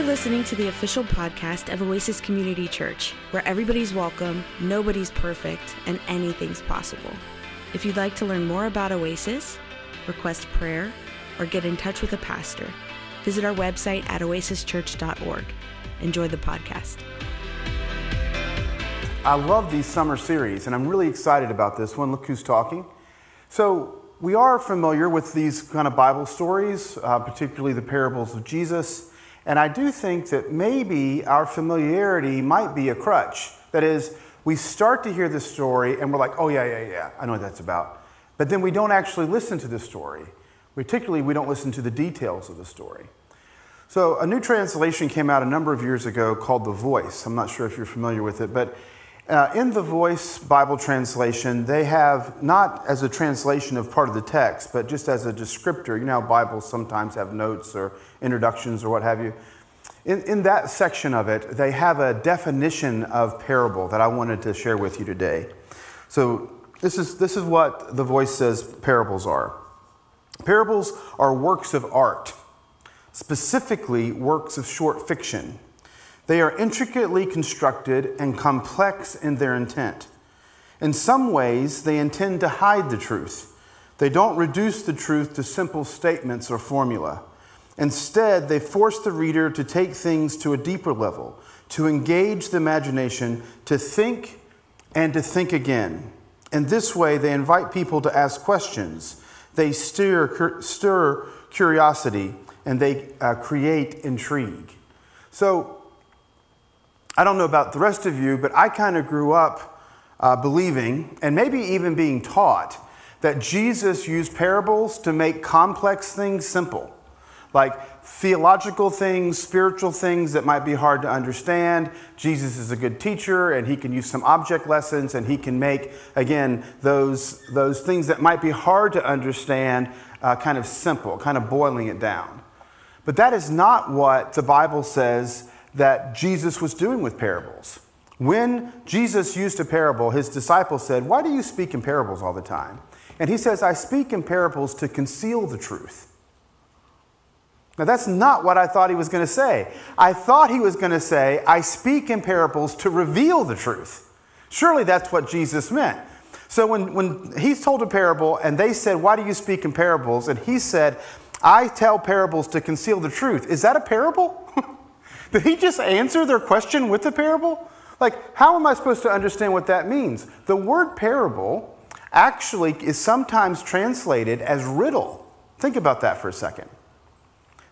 You're listening to the official podcast of Oasis Community Church, where everybody's welcome, nobody's perfect, and anything's possible. If you'd like to learn more about Oasis, request prayer, or get in touch with a pastor, visit our website at oasischurch.org. Enjoy the podcast. I love these summer series, and I'm really excited about this one. Look who's talking. So, we are familiar with these kind of Bible stories, uh, particularly the parables of Jesus. And I do think that maybe our familiarity might be a crutch. That is, we start to hear the story and we're like, oh, yeah, yeah, yeah, I know what that's about. But then we don't actually listen to the story. Particularly, we don't listen to the details of the story. So, a new translation came out a number of years ago called The Voice. I'm not sure if you're familiar with it, but uh, in the Voice Bible translation, they have not as a translation of part of the text, but just as a descriptor. You know how Bibles sometimes have notes or introductions or what have you. In, in that section of it, they have a definition of parable that I wanted to share with you today. So, this is, this is what the voice says parables are parables are works of art, specifically works of short fiction. They are intricately constructed and complex in their intent. In some ways, they intend to hide the truth. They don't reduce the truth to simple statements or formula. Instead, they force the reader to take things to a deeper level, to engage the imagination, to think and to think again. In this way, they invite people to ask questions, they stir, stir curiosity, and they uh, create intrigue. So, I don't know about the rest of you, but I kind of grew up uh, believing, and maybe even being taught, that Jesus used parables to make complex things simple like theological things, spiritual things that might be hard to understand. Jesus is a good teacher and he can use some object lessons and he can make, again, those, those things that might be hard to understand uh, kind of simple, kind of boiling it down. But that is not what the Bible says that Jesus was doing with parables. When Jesus used a parable, his disciples said, Why do you speak in parables all the time? And he says, I speak in parables to conceal the truth. Now, that's not what I thought he was going to say. I thought he was going to say, I speak in parables to reveal the truth. Surely that's what Jesus meant. So when, when he's told a parable and they said, Why do you speak in parables? And he said, I tell parables to conceal the truth. Is that a parable? Did he just answer their question with a parable? Like, how am I supposed to understand what that means? The word parable actually is sometimes translated as riddle. Think about that for a second.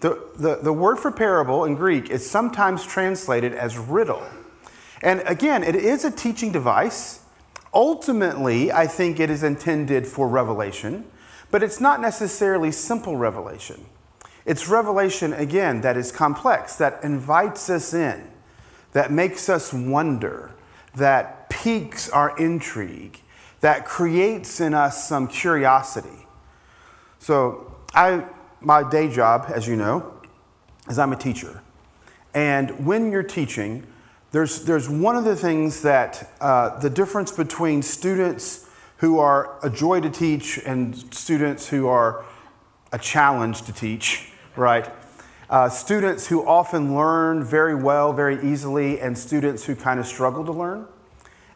The, the, the word for parable in Greek is sometimes translated as riddle. And again, it is a teaching device. Ultimately, I think it is intended for revelation, but it's not necessarily simple revelation. It's revelation, again, that is complex, that invites us in, that makes us wonder, that piques our intrigue, that creates in us some curiosity. So I my day job, as you know, is I'm a teacher. And when you're teaching, there's, there's one of the things that uh, the difference between students who are a joy to teach and students who are a challenge to teach, right? Uh, students who often learn very well, very easily, and students who kind of struggle to learn.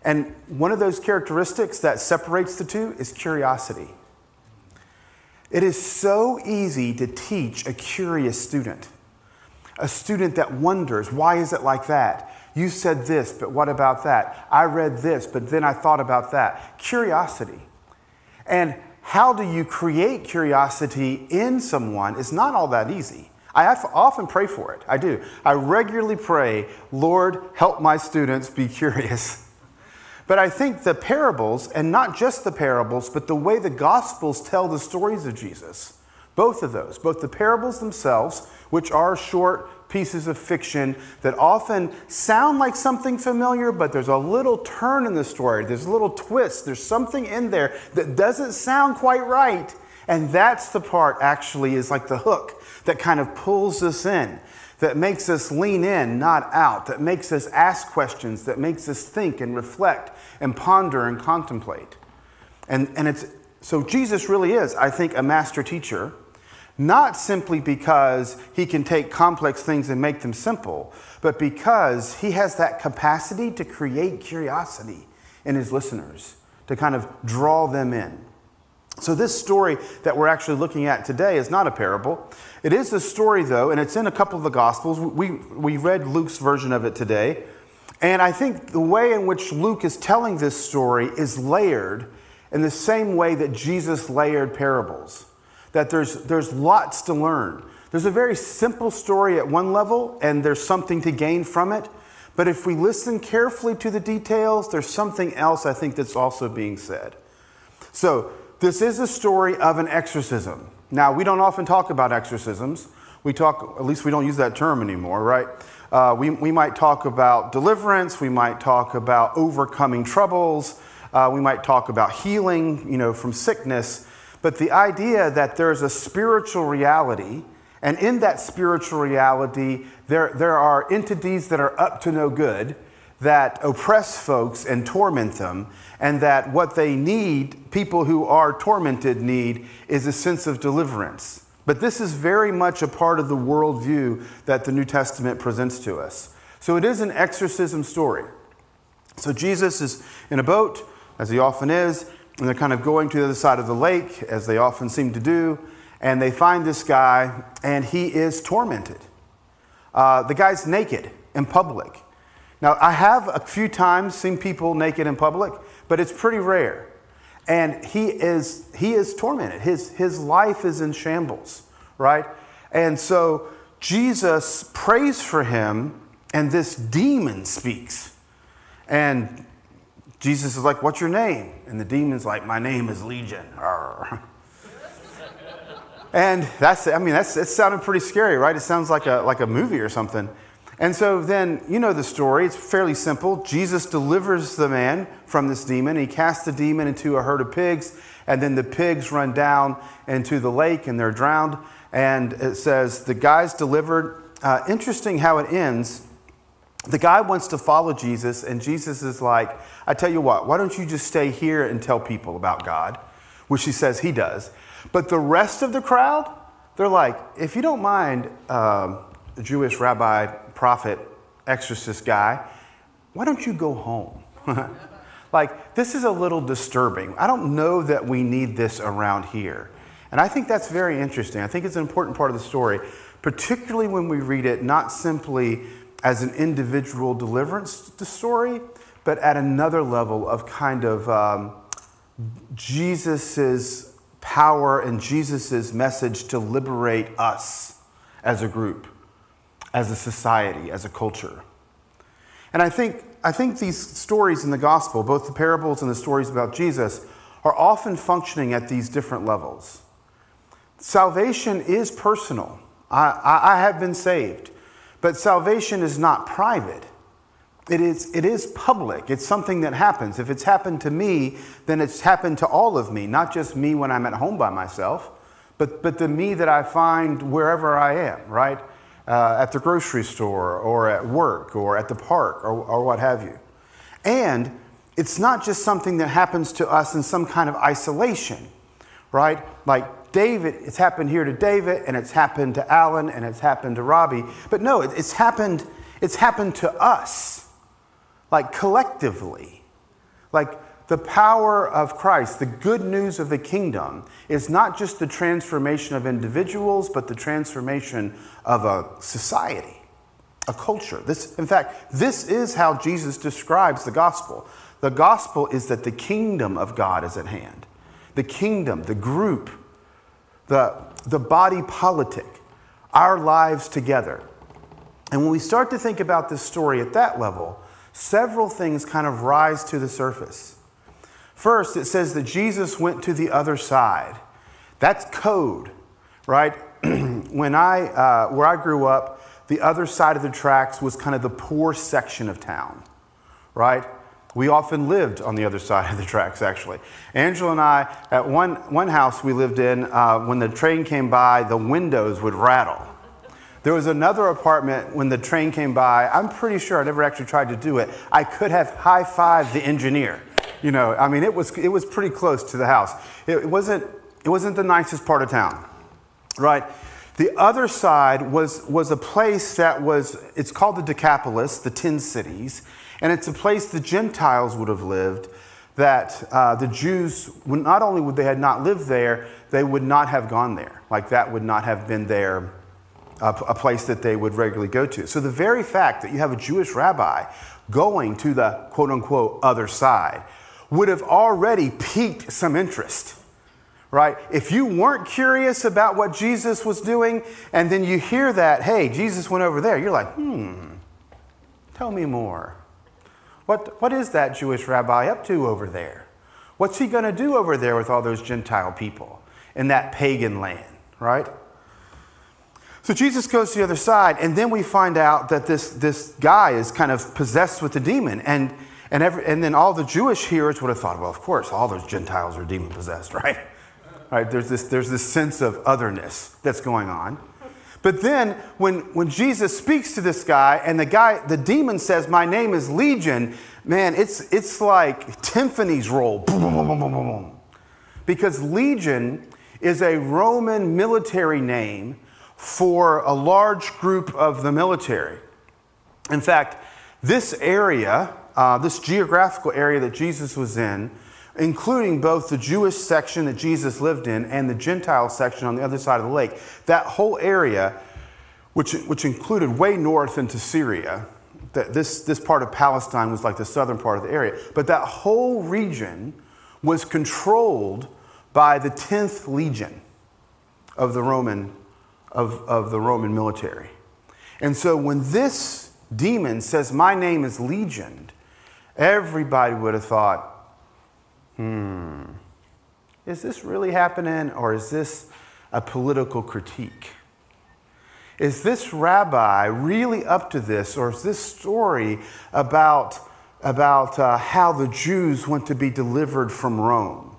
And one of those characteristics that separates the two is curiosity. It is so easy to teach a curious student, a student that wonders, why is it like that? You said this, but what about that? I read this, but then I thought about that. Curiosity. And how do you create curiosity in someone is not all that easy. I often pray for it. I do. I regularly pray, Lord, help my students be curious. But I think the parables, and not just the parables, but the way the Gospels tell the stories of Jesus, both of those, both the parables themselves, which are short pieces of fiction that often sound like something familiar, but there's a little turn in the story, there's a little twist, there's something in there that doesn't sound quite right. And that's the part actually is like the hook that kind of pulls us in that makes us lean in, not out, that makes us ask questions, that makes us think and reflect and ponder and contemplate. And, and it's, so Jesus really is, I think, a master teacher. Not simply because he can take complex things and make them simple, but because he has that capacity to create curiosity in his listeners, to kind of draw them in. So, this story that we're actually looking at today is not a parable. It is a story, though, and it's in a couple of the Gospels. We, we read Luke's version of it today. And I think the way in which Luke is telling this story is layered in the same way that Jesus layered parables that there's, there's lots to learn. There's a very simple story at one level, and there's something to gain from it. But if we listen carefully to the details, there's something else I think that's also being said. So, this is a story of an exorcism. Now, we don't often talk about exorcisms. We talk, at least we don't use that term anymore, right? Uh, we, we might talk about deliverance, we might talk about overcoming troubles, uh, we might talk about healing, you know, from sickness. But the idea that there's a spiritual reality, and in that spiritual reality, there, there are entities that are up to no good that oppress folks and torment them, and that what they need, people who are tormented need, is a sense of deliverance. But this is very much a part of the worldview that the New Testament presents to us. So it is an exorcism story. So Jesus is in a boat, as he often is, and they're kind of going to the other side of the lake, as they often seem to do, and they find this guy, and he is tormented. Uh, the guy's naked in public. Now, I have a few times seen people naked in public, but it's pretty rare. And he is, he is tormented. His, his life is in shambles, right? And so Jesus prays for him, and this demon speaks. And Jesus is like, What's your name? And the demon's like, My name is Legion. And that's, I mean, that's, it sounded pretty scary, right? It sounds like a, like a movie or something. And so then, you know the story. It's fairly simple. Jesus delivers the man from this demon. He casts the demon into a herd of pigs, and then the pigs run down into the lake and they're drowned. And it says, the guy's delivered. Uh, interesting how it ends. The guy wants to follow Jesus, and Jesus is like, I tell you what, why don't you just stay here and tell people about God? Which he says he does. But the rest of the crowd, they're like, if you don't mind, um, Jewish rabbi, prophet, exorcist guy, why don't you go home? like, this is a little disturbing. I don't know that we need this around here. And I think that's very interesting. I think it's an important part of the story, particularly when we read it not simply as an individual deliverance story, but at another level of kind of um, Jesus's power and Jesus's message to liberate us as a group, as a society, as a culture. And I think, I think these stories in the gospel, both the parables and the stories about Jesus, are often functioning at these different levels. Salvation is personal. I, I, I have been saved. But salvation is not private. It is, it is public. It's something that happens. If it's happened to me, then it's happened to all of me, not just me when I'm at home by myself, but, but the me that I find wherever I am, right? Uh, at the grocery store or at work or at the park or, or what have you. And it's not just something that happens to us in some kind of isolation, right? Like David, it's happened here to David, and it's happened to Alan, and it's happened to Robbie. But no, it's happened, it's happened to us, like collectively. Like the power of Christ, the good news of the kingdom, is not just the transformation of individuals, but the transformation of a society, a culture. This, in fact, this is how Jesus describes the gospel. The gospel is that the kingdom of God is at hand. The kingdom, the group, the, the body politic, our lives together. And when we start to think about this story at that level, several things kind of rise to the surface. First, it says that Jesus went to the other side. That's code, right? when I, uh, where I grew up, the other side of the tracks was kind of the poor section of town, right? We often lived on the other side of the tracks, actually. Angela and I, at one, one house we lived in, uh, when the train came by, the windows would rattle. There was another apartment when the train came by. I'm pretty sure I never actually tried to do it. I could have high fived the engineer. You know, I mean, it was, it was pretty close to the house. It, it, wasn't, it wasn't the nicest part of town. right? The other side was, was a place that was, it's called the Decapolis, the 10 cities, and it's a place the Gentiles would have lived that uh, the Jews, would, not only would they had not lived there, they would not have gone there. Like that would not have been their, a place that they would regularly go to. So the very fact that you have a Jewish rabbi going to the quote unquote other side would have already piqued some interest right? If you weren't curious about what Jesus was doing, and then you hear that, hey, Jesus went over there, you're like, hmm, tell me more. What, what is that Jewish rabbi up to over there? What's he going to do over there with all those Gentile people in that pagan land, right? So Jesus goes to the other side, and then we find out that this, this guy is kind of possessed with a demon. And, and, every, and then all the Jewish hearers would have thought, well, of course, all those Gentiles are demon possessed, right? right? There's this, there's this sense of otherness that's going on. But then when, when Jesus speaks to this guy and the guy, the demon says, My name is Legion, man, it's, it's like Timpani's boom, boom, boom, boom. Because Legion is a Roman military name for a large group of the military. In fact, this area, uh, this geographical area that Jesus was in, including both the Jewish section that Jesus lived in and the Gentile section on the other side of the lake. That whole area, which, which included way north into Syria, that this, this part of Palestine was like the southern part of the area, but that whole region was controlled by the 10th legion of the Roman, of, of the Roman military. And so when this demon says, My name is Legion, everybody would have thought, hmm, is this really happening or is this a political critique? Is this rabbi really up to this or is this story about, about uh, how the Jews want to be delivered from Rome?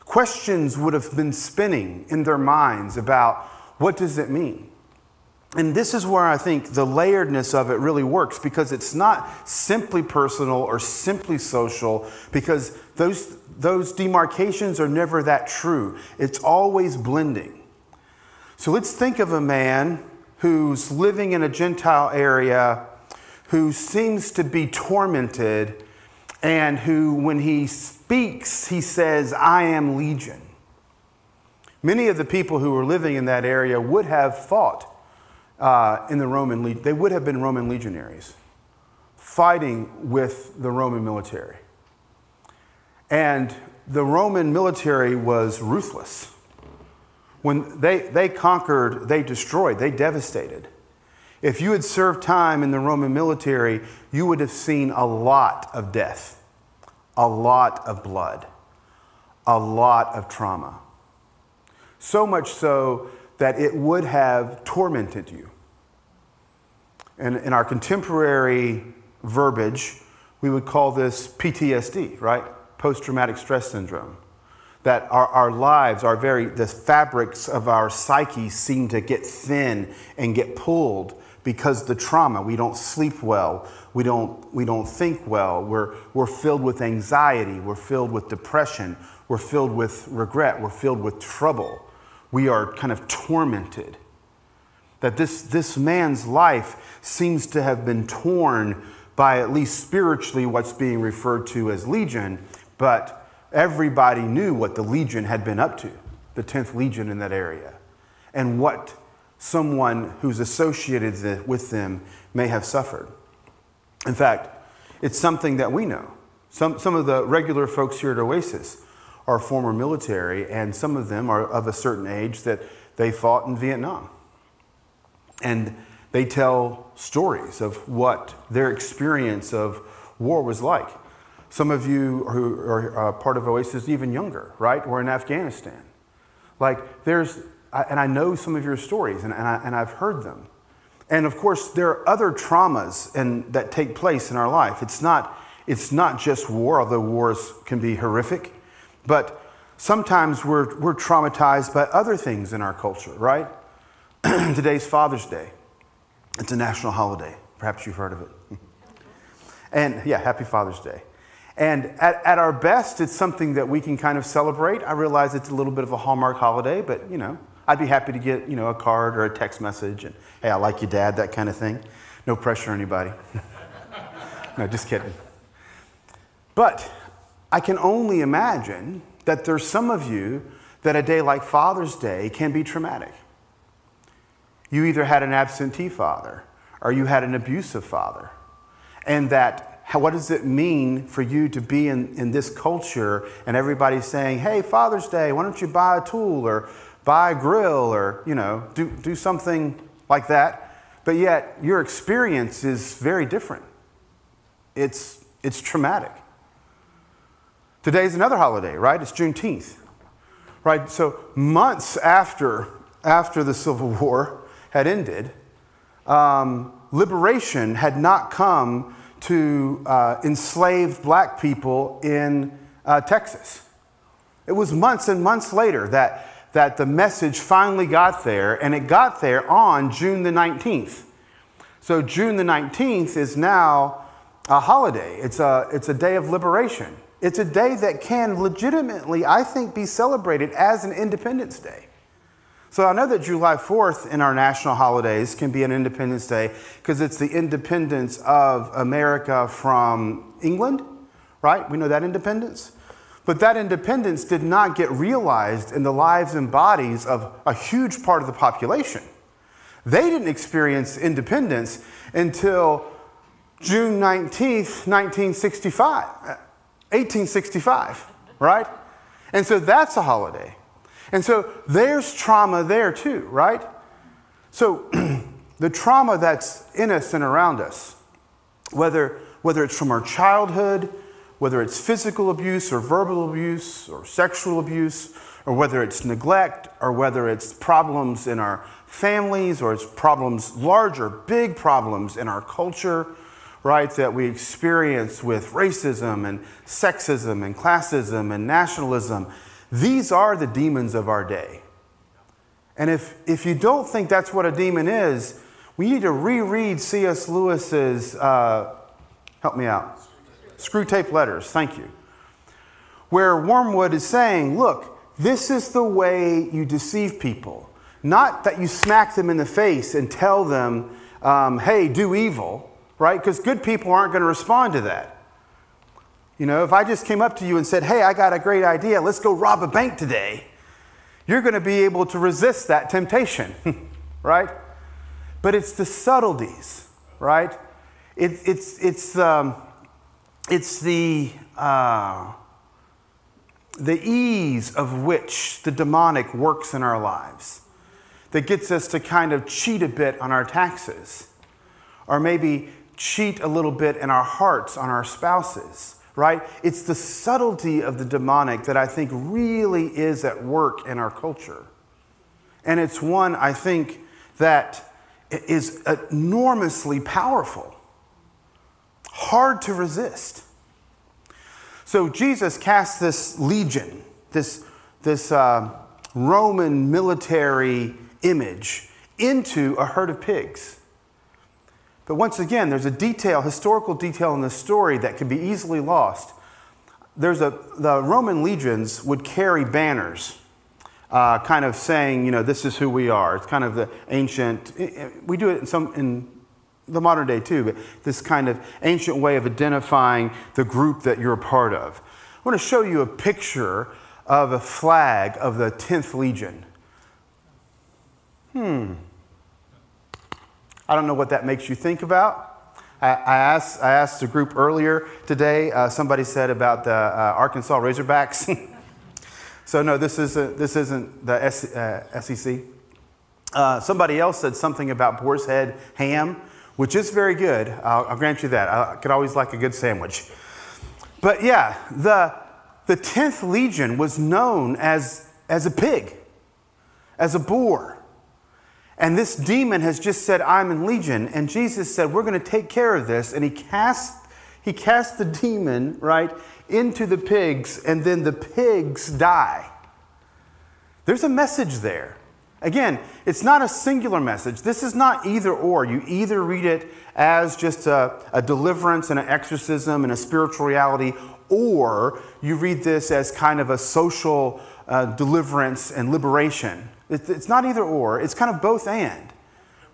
Questions would have been spinning in their minds about what does it mean? And this is where I think the layeredness of it really works because it's not simply personal or simply social, because those, those demarcations are never that true. It's always blending. So let's think of a man who's living in a Gentile area, who seems to be tormented, and who, when he speaks, he says, I am legion. Many of the people who were living in that area would have fought uh, in the Roman, le- they would have been Roman legionaries fighting with the Roman military. And the Roman military was ruthless. When they, they conquered, they destroyed, they devastated. If you had served time in the Roman military, you would have seen a lot of death, a lot of blood, a lot of trauma. So much so that it would have tormented you. And in our contemporary verbiage, we would call this PTSD, right? Post traumatic stress syndrome. That our, our lives, our very, the fabrics of our psyche seem to get thin and get pulled because the trauma. We don't sleep well. We don't, we don't think well. We're, we're filled with anxiety. We're filled with depression. We're filled with regret. We're filled with trouble we are kind of tormented. That this, this man's life seems to have been torn by at least spiritually what's being referred to as legion, but everybody knew what the legion had been up to, the 10th legion in that area, and what someone who's associated with them may have suffered. In fact, it's something that we know. Some, some of the regular folks here at Oasis are former military, and some of them are of a certain age that they fought in Vietnam. And they tell stories of what their experience of war was like. Some of you who are uh, part of Oasis, even younger, right? We're in Afghanistan. Like, there's, and I know some of your stories, and, and, I, and I've heard them. And of course, there are other traumas and, that take place in our life. It's not, it's not just war, although wars can be horrific. But sometimes we're, we're traumatized by other things in our culture, right? Today's Father's Day. It's a national holiday. Perhaps you've heard of it. and yeah, happy Father's Day. And at, at our best, it's something that we can kind of celebrate. I realize it's a little bit of a Hallmark holiday, but you know, I'd be happy to get, you know, a card or a text message and, hey, I like your Dad, that kind of thing. No pressure on anybody. no, just kidding. But I can only imagine that there's some of you that a day like Father's Day can be traumatic. You either had an absentee father or you had an abusive father. And that, what does it mean for you to be in, in this culture and everybody's saying, hey, Father's Day, why don't you buy a tool or buy a grill or, you know, do, do something like that. But yet, your experience is very different. It's, it's traumatic. Today's another holiday, right? It's Juneteenth, right? So, months after, after the Civil War had ended, um, liberation had not come to uh, enslaved black people in uh, Texas. It was months and months later that, that the message finally got there, and it got there on June the 19th. So, June the 19th is now a holiday, it's a, it's a day of liberation. It's a day that can legitimately, I think, be celebrated as an Independence Day. So I know that July 4th in our national holidays can be an Independence Day because it's the independence of America from England, right? We know that independence. But that independence did not get realized in the lives and bodies of a huge part of the population. They didn't experience independence until June 19th, 1965, 1865, right? And so that's a holiday. And so there's trauma there too, right? So the trauma that's in us and around us, whether, whether it's from our childhood, whether it's physical abuse or verbal abuse or sexual abuse, or whether it's neglect, or whether it's problems in our families, or it's problems, larger, big problems in our culture, right, that we experience with racism and sexism and classism and nationalism these are the demons of our day. And if, if you don't think that's what a demon is, we need to reread C.S. Lewis's, uh, help me out, Screwtape Letters, thank you. Where Wormwood is saying, look, this is the way you deceive people. Not that you smack them in the face and tell them, um, hey, do evil, right? Because good people aren't going to respond to that. You know, if I just came up to you and said, hey, I got a great idea, let's go rob a bank today, you're going to be able to resist that temptation, right? But it's the subtleties, right? It, it's, it's, um, it's the, uh, the ease of which the demonic works in our lives that gets us to kind of cheat a bit on our taxes, or maybe cheat a little bit in our hearts on our spouses right? It's the subtlety of the demonic that I think really is at work in our culture. And it's one I think that is enormously powerful, hard to resist. So Jesus cast this legion, this, this uh, Roman military image, into a herd of pigs. But once again, there's a detail, historical detail in the story that can be easily lost. There's a, the Roman legions would carry banners, uh, kind of saying, you know, this is who we are. It's kind of the ancient, we do it in some, in the modern day too, but this kind of ancient way of identifying the group that you're a part of. I want to show you a picture of a flag of the 10th Legion. Hmm. I don't know what that makes you think about. I, I asked, I asked a group earlier today, uh, somebody said about the uh, Arkansas Razorbacks. so, no, this isn't, this isn't the S, uh, SEC. Uh, somebody else said something about boar's head ham, which is very good. I'll, I'll grant you that. I could always like a good sandwich. But yeah, the, the 10th Legion was known as, as a pig, as a boar. And this demon has just said, I'm in legion. And Jesus said, We're going to take care of this. And he cast, he cast the demon, right, into the pigs, and then the pigs die. There's a message there. Again, it's not a singular message. This is not either or. You either read it as just a, a deliverance and an exorcism and a spiritual reality, or you read this as kind of a social uh, deliverance and liberation. It's not either or, it's kind of both and,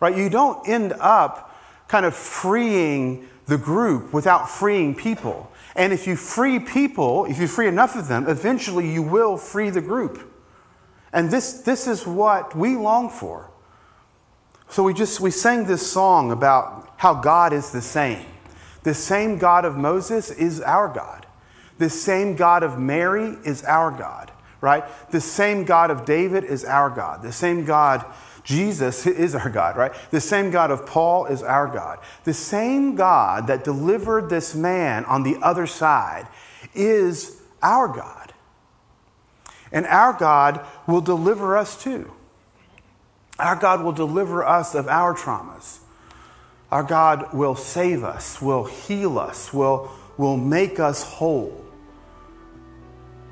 right? You don't end up kind of freeing the group without freeing people. And if you free people, if you free enough of them, eventually you will free the group. And this, this is what we long for. So we just we sang this song about how God is the same. The same God of Moses is our God. The same God of Mary is our God, right? The same God of David is our God. The same God Jesus is our God, right? The same God of Paul is our God. The same God that delivered this man on the other side is our God. And our God will deliver us too. Our God will deliver us of our traumas. Our God will save us, will heal us, will, will make us whole